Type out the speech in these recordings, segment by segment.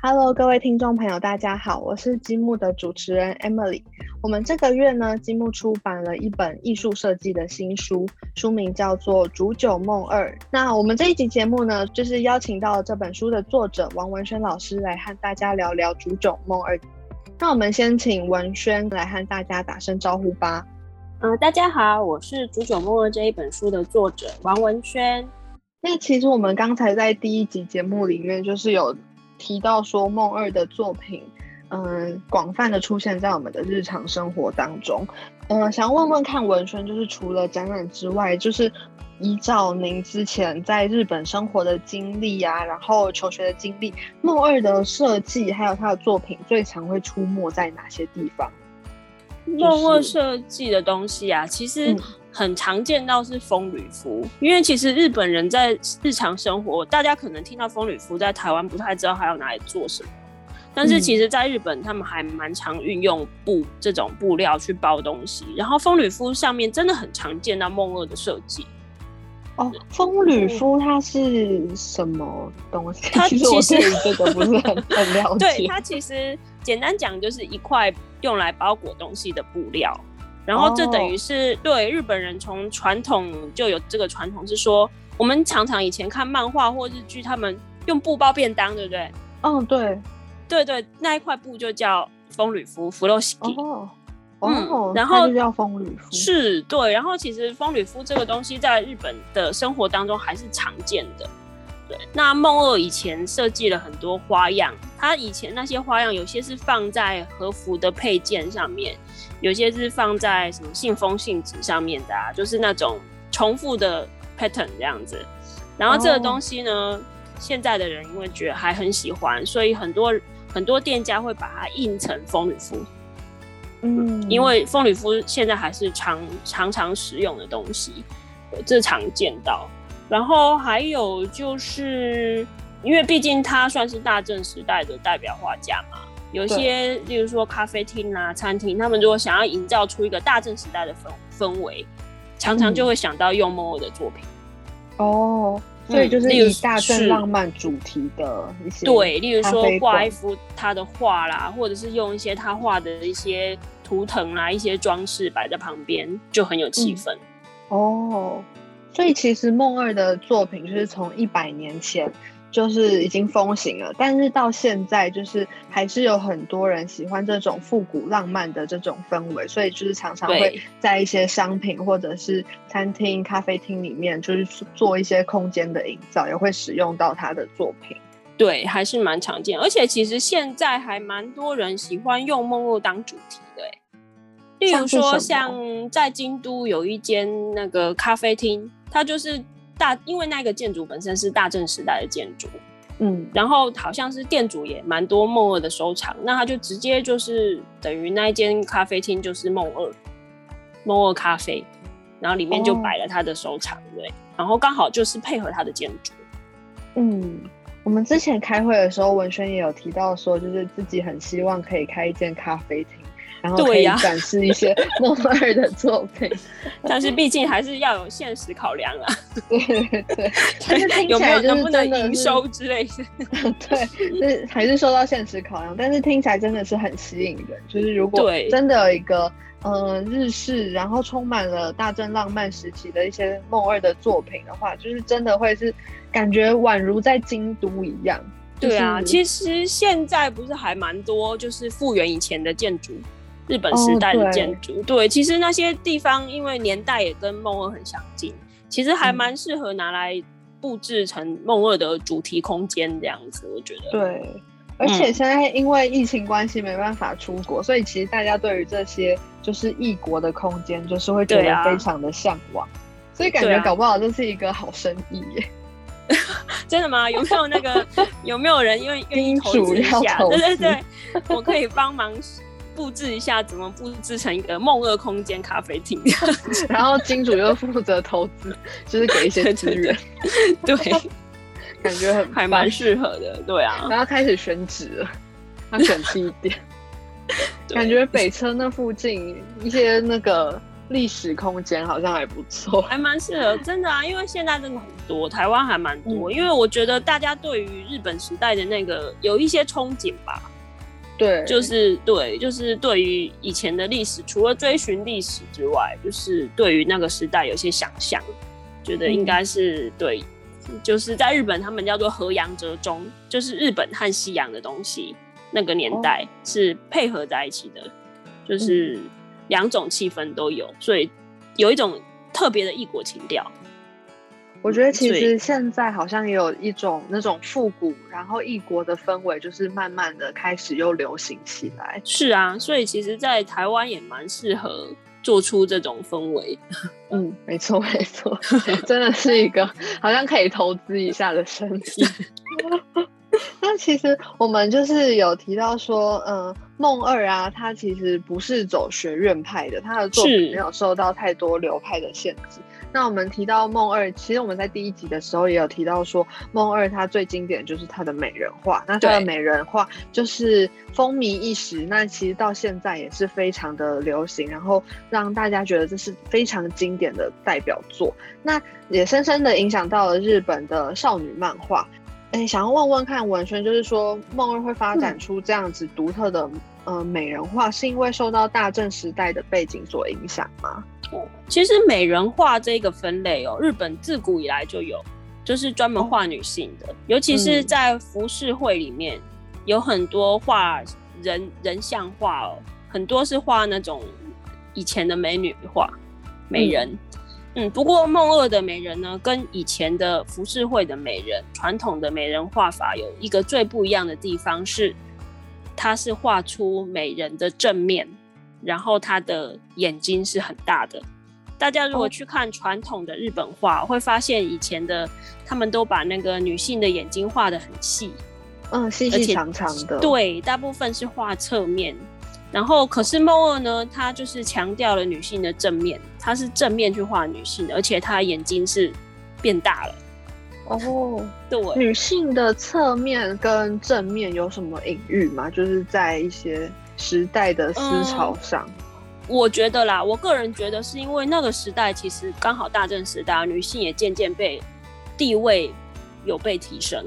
Hello，各位听众朋友，大家好，我是积木的主持人 Emily。我们这个月呢，积木出版了一本艺术设计的新书，书名叫做《煮酒梦二》。那我们这一集节目呢，就是邀请到这本书的作者王文轩老师来和大家聊聊《煮酒梦二》。那我们先请文轩来和大家打声招呼吧。呃，大家好，我是《煮酒梦二》这一本书的作者王文轩。那其实我们刚才在第一集节目里面，就是有提到说梦二的作品，嗯，广泛的出现在我们的日常生活当中。嗯，想问问看文轩，就是除了展览之外，就是依照您之前在日本生活的经历啊，然后求学的经历，梦二的设计还有他的作品，最常会出没在哪些地方？梦二设计的东西啊，其实。很常见到是风吕服，因为其实日本人在日常生活，大家可能听到风吕服在台湾不太知道还要拿来做什么，但是其实在日本他们还蛮常运用布这种布料去包东西，然后风吕服上面真的很常见到梦二的设计。哦，风吕夫它是什么东西？它 其实这个不是很 很了解。对，它其实简单讲就是一块用来包裹东西的布料。然后这等于是对日本人从传统就有这个传统，是说我们常常以前看漫画或日剧，他们用布包便当，对不对？嗯，对，对对，那一块布就叫风吕服，弗洛西基。哦，嗯，然后就叫风吕服。是，对。然后其实风吕服这个东西在日本的生活当中还是常见的。对，那梦二以前设计了很多花样，他以前那些花样有些是放在和服的配件上面。有些是放在什么信封、信纸上面的啊，就是那种重复的 pattern 这样子。然后这个东西呢，现在的人因为觉得还很喜欢，所以很多很多店家会把它印成风吕服。嗯，因为风吕夫现在还是常常常使用的东西，这常见到。然后还有就是，因为毕竟他算是大正时代的代表画家嘛。有些，例如说咖啡厅啊、餐厅，他们如果想要营造出一个大正时代的氛氛围，常常就会想到用莫尔的作品。哦，所以就是以大正浪漫主题的一些，对，例如说挂一幅他的画啦，或者是用一些他画的一些图腾啦、一些装饰摆在旁边，就很有气氛。哦，所以其实梦二的作品就是从一百年前。就是已经风行了，但是到现在就是还是有很多人喜欢这种复古浪漫的这种氛围，所以就是常常会在一些商品或者是餐厅、咖啡厅里面，就是做一些空间的营造，也会使用到他的作品。对，还是蛮常见，而且其实现在还蛮多人喜欢用梦露当主题的，例如说像在京都有一间那个咖啡厅，它就是。大，因为那个建筑本身是大正时代的建筑，嗯，然后好像是店主也蛮多梦二的收藏，那他就直接就是等于那一间咖啡厅就是梦二，梦二咖啡，然后里面就摆了他的收藏，对，然后刚好就是配合他的建筑。嗯，我们之前开会的时候，文轩也有提到说，就是自己很希望可以开一间咖啡厅。然后可以展示一些梦二的作品，但是毕竟还是要有现实考量啊。对对对，但是听起来能不能营收之类的？对，是还是受到现实考量。但是听起来真的是很吸引人。就是如果真的有一个嗯日式，然后充满了大正浪漫时期的一些梦二的作品的话，就是真的会是感觉宛如在京都一样。对啊，其实现在不是还蛮多，就是复原以前的建筑。日本时代的建筑，对，其实那些地方因为年代也跟梦二很相近，其实还蛮适合拿来布置成梦二的主题空间这样子，我觉得。对，而且现在因为疫情关系没办法出国，所以其实大家对于这些就是异国的空间，就是会觉得非常的向往，所以感觉搞不好这是一个好生意耶。真的吗？有没有那个有没有人因为愿意投资一下？对对对，我可以帮忙。布置一下，怎么布置成一个梦二空间咖啡厅？然后金主又负责投资，就是给一些资源。对，感觉很还蛮适合的。对啊，然后开始选址了，他选地点。感觉北车那附近一些那个历史空间好像还不错，还蛮适合，真的啊，因为现在真的很多，台湾还蛮多，因为我觉得大家对于日本时代的那个有一些憧憬吧，对，就是对，就是对于以前的历史，除了追寻历史之外，就是对于那个时代有些想象，觉得应该是对，就是在日本他们叫做和洋折中，就是日本和西洋的东西，那个年代是配合在一起的，就是。两种气氛都有，所以有一种特别的异国情调。我觉得其实现在好像也有一种那种复古，然后异国的氛围，就是慢慢的开始又流行起来。是啊，所以其实，在台湾也蛮适合做出这种氛围。嗯，没错没错，真的是一个好像可以投资一下的生意。那其实我们就是有提到说，嗯，梦二啊，他其实不是走学院派的，他的作品没有受到太多流派的限制。那我们提到梦二，其实我们在第一集的时候也有提到说，梦二它最经典就是它的美人画，那它的美人画就是风靡一时，那其实到现在也是非常的流行，然后让大家觉得这是非常经典的代表作，那也深深的影响到了日本的少女漫画。哎，想要问问看文轩，就是说梦二会发展出这样子独特的呃美人画，是因为受到大正时代的背景所影响吗？哦，其实美人画这个分类哦，日本自古以来就有，就是专门画女性的，尤其是在浮世绘里面有很多画人人像画哦，很多是画那种以前的美女画美人。嗯，不过梦二的美人呢，跟以前的浮世绘的美人、传统的美人画法有一个最不一样的地方是，它是画出美人的正面，然后他的眼睛是很大的。大家如果去看传统的日本画，会发现以前的他们都把那个女性的眼睛画的很细，嗯，细细长长的。对，大部分是画侧面。然后，可是梦二呢，他就是强调了女性的正面，他是正面去画女性，而且他眼睛是变大了。哦，对，女性的侧面跟正面有什么隐喻吗？就是在一些时代的思潮上，我觉得啦，我个人觉得是因为那个时代其实刚好大正时代，女性也渐渐被地位有被提升。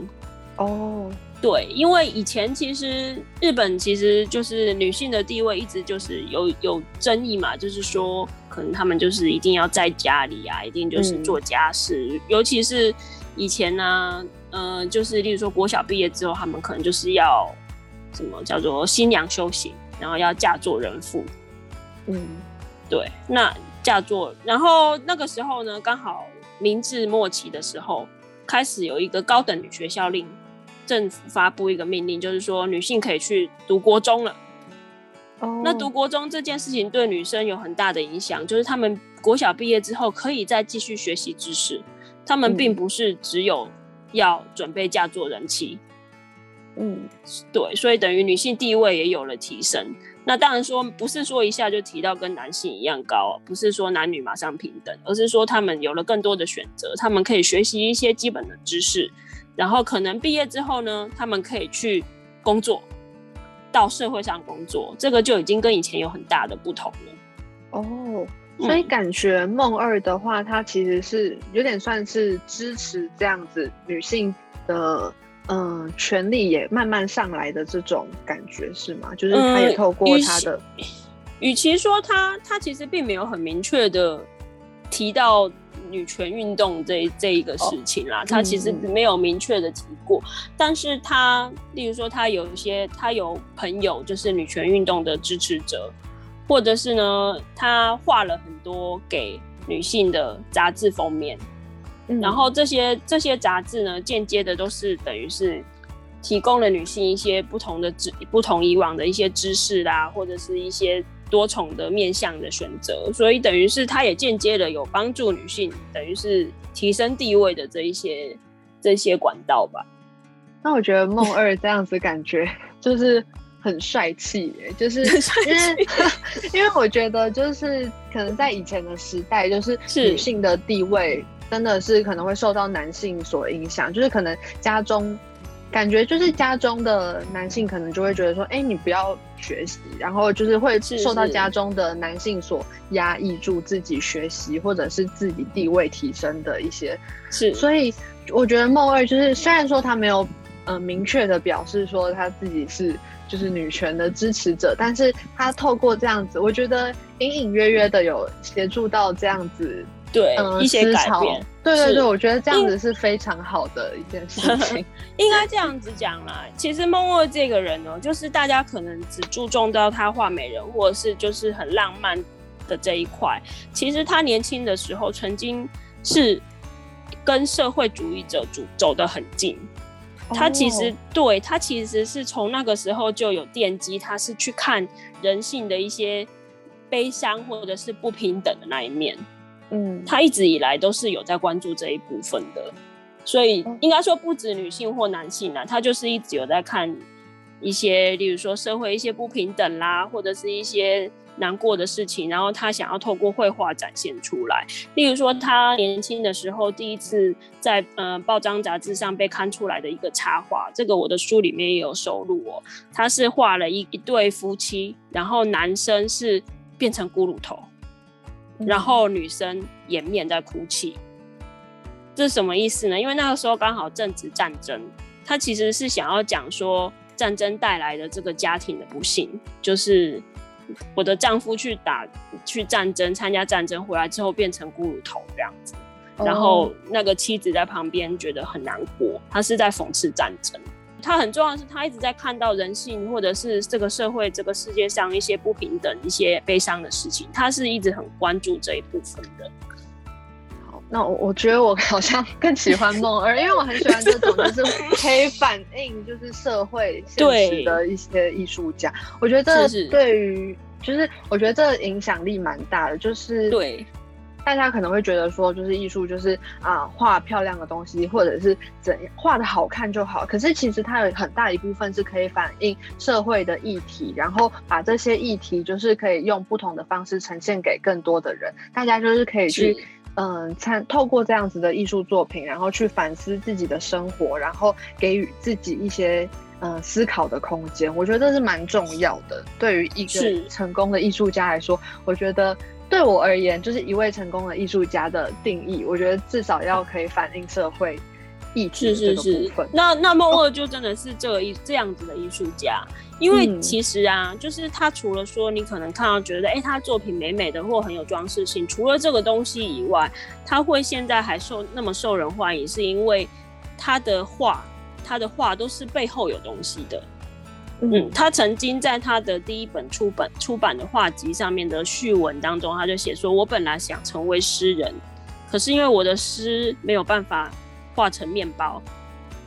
哦。对，因为以前其实日本其实就是女性的地位一直就是有有争议嘛，就是说可能他们就是一定要在家里啊，一定就是做家事，尤其是以前呢，嗯，就是例如说国小毕业之后，他们可能就是要什么叫做新娘修行，然后要嫁做人妇。嗯，对，那嫁做，然后那个时候呢，刚好明治末期的时候，开始有一个高等女学校令。政府发布一个命令，就是说女性可以去读国中了。哦，那读国中这件事情对女生有很大的影响，就是她们国小毕业之后可以再继续学习知识，她们并不是只有要准备嫁做人妻。嗯，对，所以等于女性地位也有了提升。那当然说不是说一下就提到跟男性一样高，不是说男女马上平等，而是说他们有了更多的选择，他们可以学习一些基本的知识。然后可能毕业之后呢，他们可以去工作，到社会上工作，这个就已经跟以前有很大的不同了。哦，所以感觉梦二的话，它其实是有点算是支持这样子女性的，嗯，权力也慢慢上来的这种感觉是吗？就是他也透过他的，与其说他他其实并没有很明确的提到。女权运动这这一个事情啦，他其实没有明确的提过，但是他，例如说他有一些，他有朋友就是女权运动的支持者，或者是呢，他画了很多给女性的杂志封面，然后这些这些杂志呢，间接的都是等于是提供了女性一些不同的知，不同以往的一些知识啦，或者是一些。多重的面向的选择，所以等于是它也间接的有帮助女性，等于是提升地位的这一些这些管道吧。那我觉得梦二这样子感觉 就是很帅气，就是因为 因为我觉得就是可能在以前的时代，就是女性的地位真的是可能会受到男性所影响，就是可能家中感觉就是家中的男性可能就会觉得说，哎，你不要学习，然后就是会受到家中的男性所压抑住自己学习或者是自己地位提升的一些，是，所以我觉得梦二就是虽然说他没有呃明确的表示说他自己是就是女权的支持者，但是他透过这样子，我觉得隐隐约约的有协助到这样子。对，一些改变，对对对，我觉得这样子是非常好的一件事情。应该这样子讲啦，其实梦二这个人呢，就是大家可能只注重到他画美人，或者是就是很浪漫的这一块。其实他年轻的时候，曾经是跟社会主义者走走得很近。他其实对他其实是从那个时候就有奠基，他是去看人性的一些悲伤或者是不平等的那一面。嗯，他一直以来都是有在关注这一部分的，所以应该说不止女性或男性啊，他就是一直有在看一些，例如说社会一些不平等啦，或者是一些难过的事情，然后他想要透过绘画展现出来。例如说，他年轻的时候第一次在呃报章杂志上被刊出来的一个插画，这个我的书里面也有收录哦。他是画了一一对夫妻，然后男生是变成骷髅头。然后女生掩面在哭泣，这是什么意思呢？因为那个时候刚好正值战争，他其实是想要讲说战争带来的这个家庭的不幸，就是我的丈夫去打去战争参加战争回来之后变成骷髅头这样子，然后那个妻子在旁边觉得很难过，他是在讽刺战争。他很重要的是，他一直在看到人性，或者是这个社会、这个世界上一些不平等、一些悲伤的事情，他是一直很关注这一部分的。好，那我我觉得我好像更喜欢梦儿，因为我很喜欢这种就是 可以反映就是社会现实的一些艺术家。我觉得这对于就是我觉得这影响力蛮大的，就是对。大家可能会觉得说，就是艺术就是啊，画漂亮的东西，或者是怎样画的好看就好。可是其实它有很大一部分是可以反映社会的议题，然后把这些议题就是可以用不同的方式呈现给更多的人。大家就是可以去嗯参透过这样子的艺术作品，然后去反思自己的生活，然后给予自己一些嗯思考的空间。我觉得这是蛮重要的。对于一个成功的艺术家来说，我觉得。对我而言，就是一位成功的艺术家的定义。我觉得至少要可以反映社会意志这个部分。那那梦二就真的是这个艺这样子的艺术家，因为其实啊，就是他除了说你可能看到觉得哎，他作品美美的或很有装饰性，除了这个东西以外，他会现在还受那么受人欢迎，是因为他的画，他的画都是背后有东西的。嗯，他曾经在他的第一本出版出版的画集上面的序文当中，他就写说：“我本来想成为诗人，可是因为我的诗没有办法画成面包，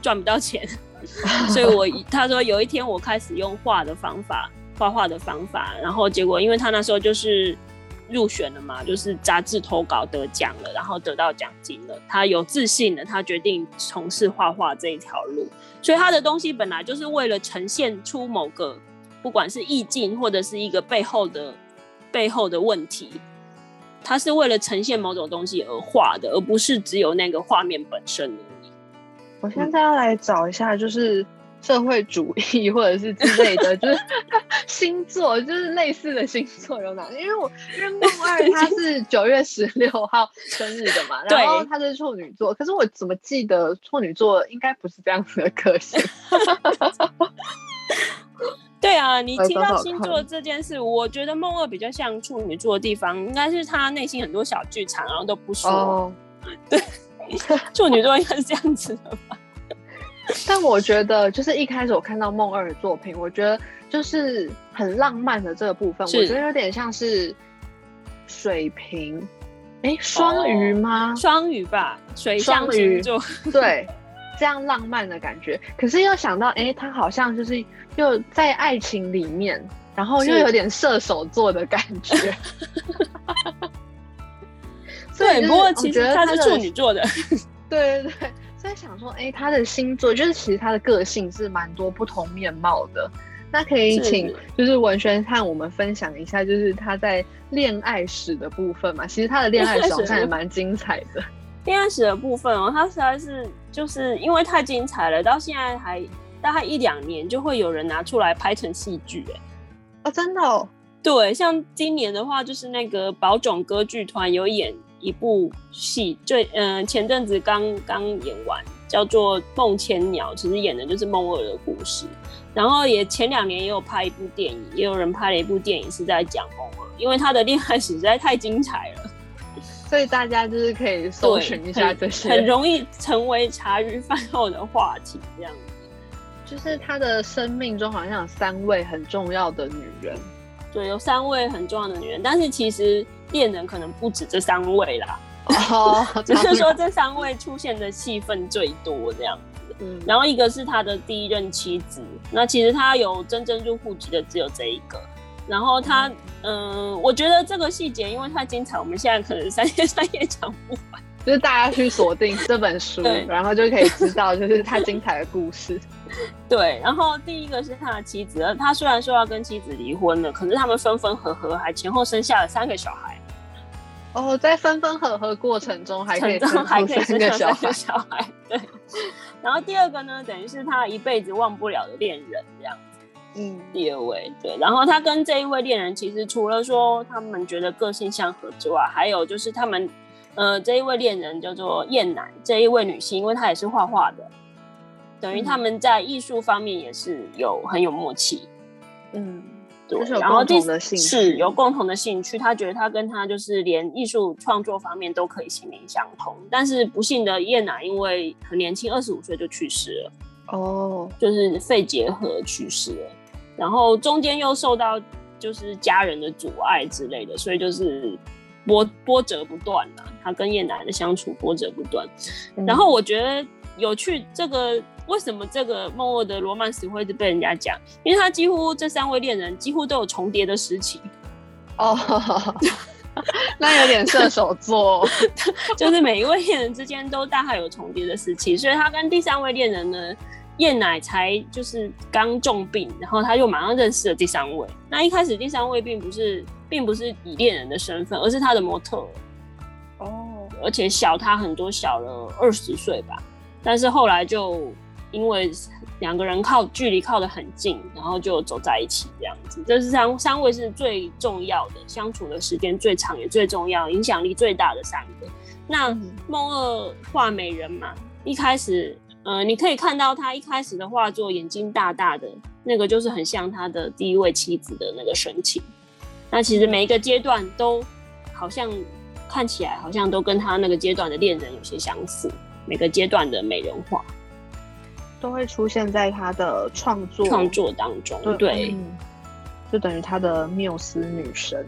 赚不到钱，所以我他说有一天我开始用画的方法画画的方法，然后结果因为他那时候就是。”入选了嘛，就是杂志投稿得奖了，然后得到奖金了。他有自信了，他决定从事画画这一条路。所以他的东西本来就是为了呈现出某个，不管是意境或者是一个背后的背后的问题，他是为了呈现某种东西而画的，而不是只有那个画面本身而已。我现在要来找一下，就是。社会主义或者是之类的，就是星座，就是类似的星座有哪？因为我因为梦二 他是九月十六号生日的嘛，然后他是处女座，可是我怎么记得处女座应该不是这样子的个性？对啊，你提到星座这件事，我觉得梦二比较像处女座的地方，应该是他内心很多小剧场，然后都不说。对，处女座应该是这样子的吧。但我觉得，就是一开始我看到梦二的作品，我觉得就是很浪漫的这个部分，我觉得有点像是水瓶，哎，双鱼吗？双鱼吧，水象鱼座，对，这样浪漫的感觉。可是又想到，哎，他好像就是又在爱情里面，然后又有点射手座的感觉。对，不过其实他是处女座的。对对对。在想说，哎，他的星座就是其实他的个性是蛮多不同面貌的。那可以请就是文轩和我们分享一下，就是他在恋爱史的部分嘛。其实他的恋爱史好像也蛮精彩的。恋爱史的部分哦，他实在是就是因为太精彩了，到现在还大概一两年就会有人拿出来拍成戏剧，哎，哦，真的哦，对，像今年的话，就是那个宝冢歌剧团有演一部戏，最嗯前阵子刚刚演完，叫做《梦千鸟》，其实演的就是梦二的故事。然后也前两年也有拍一部电影，也有人拍了一部电影是在讲梦二，因为他的恋爱史实在太精彩了。所以大家就是可以搜寻一下这些，很容易成为茶余饭后的话题。这样子，就是他的生命中好像有三位很重要的女人，对，有三位很重要的女人，但是其实恋人可能不止这三位啦。哦，只是说这三位出现的戏份最多这样子。嗯，然后一个是他的第一任妻子，那其实他有真正入户籍的只有这一个。然后他，嗯，我觉得这个细节因为太精彩，我们现在可能三天三夜讲不完。就是大家去锁定这本书，然后就可以知道就是他精彩的故事。对，然后第一个是他的妻子，他虽然说要跟妻子离婚了，可是他们分分合合，还前后生下了三个小孩。哦，在分分合合过程中还可以生还可以个小孩。对。然后第二个呢，等于是他一辈子忘不了的恋人，这样。嗯，第二位对，然后他跟这一位恋人，其实除了说他们觉得个性相合之外，还有就是他们，呃，这一位恋人叫做燕南，这一位女性，因为她也是画画的，等于他们在艺术方面也是有很有默契。嗯，对，然后第是有共同的兴趣，他觉得他跟他就是连艺术创作方面都可以心灵相通，但是不幸的叶娜因为很年轻，二十五岁就去世了，哦，就是肺结核去世了。然后中间又受到就是家人的阻碍之类的，所以就是波波折不断啊。他跟叶楠的相处波折不断。然后我觉得有趣，这个为什么这个梦二的罗曼史会一直被人家讲？因为他几乎这三位恋人几乎都有重叠的时期。哦，那有点射手座，就是每一位恋人之间都大概有重叠的时期，所以他跟第三位恋人呢。燕奶才就是刚重病，然后他就马上认识了第三位。那一开始第三位并不是，并不是以恋人的身份，而是他的模特。哦，而且小他很多，小了二十岁吧。但是后来就因为两个人靠距离靠得很近，然后就走在一起这样子。这是三三位是最重要的，相处的时间最长也最重要，影响力最大的三个。那梦二画美人嘛，一开始。呃，你可以看到他一开始的画作，眼睛大大的，那个就是很像他的第一位妻子的那个神情。那其实每一个阶段都好像看起来好像都跟他那个阶段的恋人有些相似。每个阶段的美人画都会出现在他的创作创作当中，对，就等于他的缪斯女神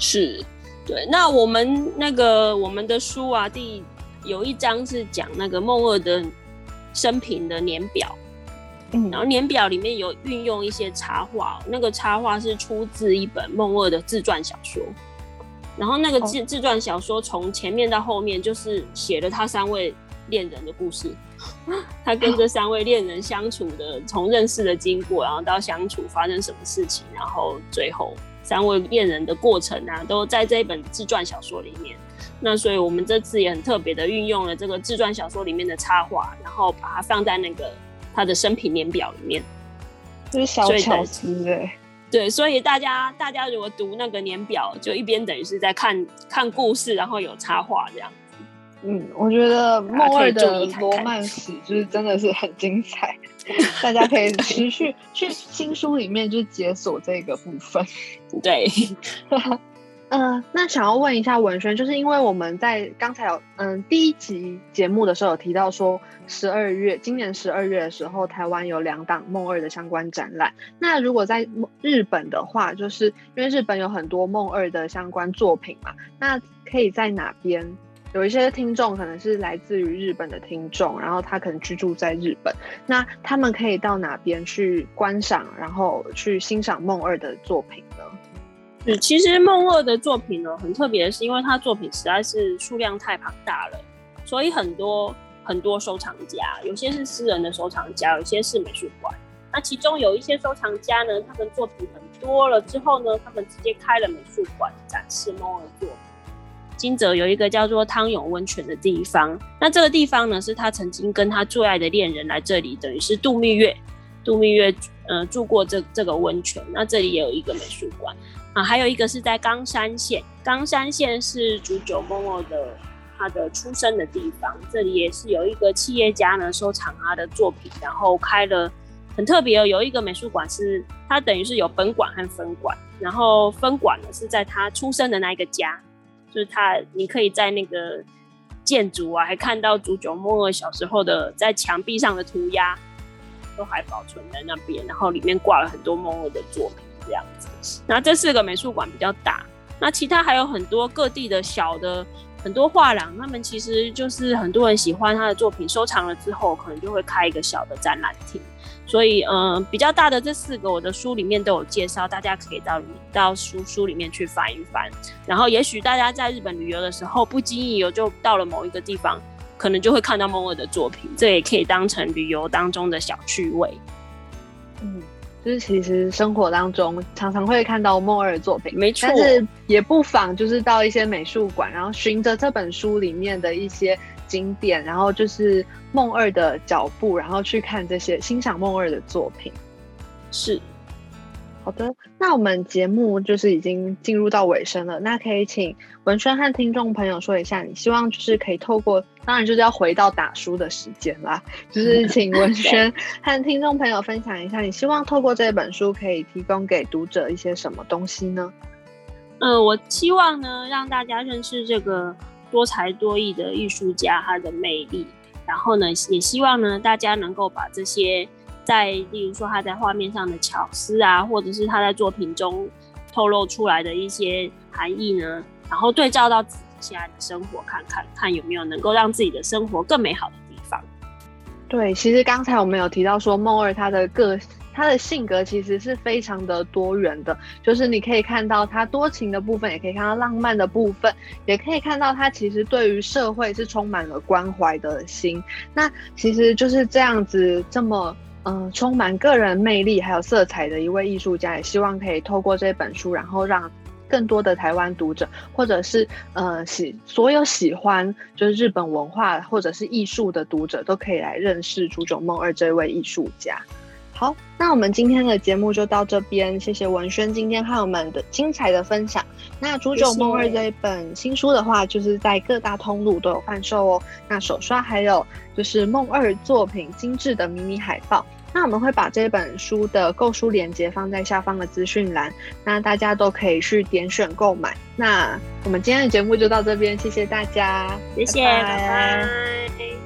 是。对，那我们那个我们的书啊，第有一章是讲那个梦二的。生平的年表，嗯，然后年表里面有运用一些插画，那个插画是出自一本梦二的自传小说，然后那个自自传小说从前面到后面就是写了他三位恋人的故事，他跟这三位恋人相处的从认识的经过，然后到相处发生什么事情，然后最后三位恋人的过程啊，都在这一本自传小说里面。那所以，我们这次也很特别的运用了这个自传小说里面的插画，然后把它放在那个他的生平年表里面，这是小巧思哎。对，所以大家大家如果读那个年表，就一边等于是在看看故事，然后有插画这样子。嗯，我觉得梦二的罗曼史就是真的是很精彩，大家可以持续去新书里面就解锁这个部分。对。嗯，那想要问一下文轩，就是因为我们在刚才有嗯第一集节目的时候有提到说，十二月今年十二月的时候，台湾有两档梦二的相关展览。那如果在日本的话，就是因为日本有很多梦二的相关作品嘛，那可以在哪边？有一些听众可能是来自于日本的听众，然后他可能居住在日本，那他们可以到哪边去观赏，然后去欣赏梦二的作品呢？是，其实梦二的作品呢，很特别的是，因为他作品实在是数量太庞大了，所以很多很多收藏家，有些是私人的收藏家，有些是美术馆。那其中有一些收藏家呢，他们作品很多了之后呢，他们直接开了美术馆展示梦二作品。金泽有一个叫做汤涌温泉的地方。那这个地方呢，是他曾经跟他最爱的恋人来这里，等于是度蜜月。度蜜月，呃，住过这这个温泉。那这里也有一个美术馆啊，还有一个是在冈山县。冈山县是竹久梦二的他的出生的地方。这里也是有一个企业家呢收藏他的作品，然后开了很特别哦，有一个美术馆是它等于是有本馆和分馆。然后分馆呢是在他出生的那一个家，就是他你可以在那个建筑啊，还看到竹久梦二小时候的在墙壁上的涂鸦。都还保存在那边，然后里面挂了很多梦二的作品，这样子。那这四个美术馆比较大，那其他还有很多各地的小的很多画廊，他们其实就是很多人喜欢他的作品，收藏了之后可能就会开一个小的展览厅。所以，嗯，比较大的这四个，我的书里面都有介绍，大家可以到到书书里面去翻一翻。然后，也许大家在日本旅游的时候，不经意有就到了某一个地方。可能就会看到梦二的作品，这也可以当成旅游当中的小趣味。嗯，就是其实生活当中常常会看到梦二的作品，没错。但是也不妨就是到一些美术馆，然后循着这本书里面的一些景点，然后就是梦二的脚步，然后去看这些欣赏梦二的作品。是。好的，那我们节目就是已经进入到尾声了。那可以请文轩和听众朋友说一下，你希望就是可以透过，当然就是要回到打书的时间啦，就是请文轩和听众朋友分享一下，你希望透过这本书可以提供给读者一些什么东西呢？呃，我希望呢让大家认识这个多才多艺的艺术家他的魅力，然后呢也希望呢大家能够把这些。在例如说他在画面上的巧思啊，或者是他在作品中透露出来的一些含义呢，然后对照到自己现在的生活，看看看有没有能够让自己的生活更美好的地方。对，其实刚才我们有提到说，梦二他的个他的性格其实是非常的多元的，就是你可以看到他多情的部分，也可以看到浪漫的部分，也可以看到他其实对于社会是充满了关怀的心。那其实就是这样子这么。嗯，充满个人魅力还有色彩的一位艺术家，也希望可以透过这本书，然后让更多的台湾读者，或者是呃喜所有喜欢就是日本文化或者是艺术的读者，都可以来认识竹久梦二这位艺术家。好，那我们今天的节目就到这边，谢谢文轩今天和我们的精彩的分享。那煮酒梦二这一本新书的话，就是在各大通路都有贩售哦。那手刷还有就是梦二作品精致的迷你海报。那我们会把这本书的购书链接放在下方的资讯栏，那大家都可以去点选购买。那我们今天的节目就到这边，谢谢大家，谢谢，拜拜。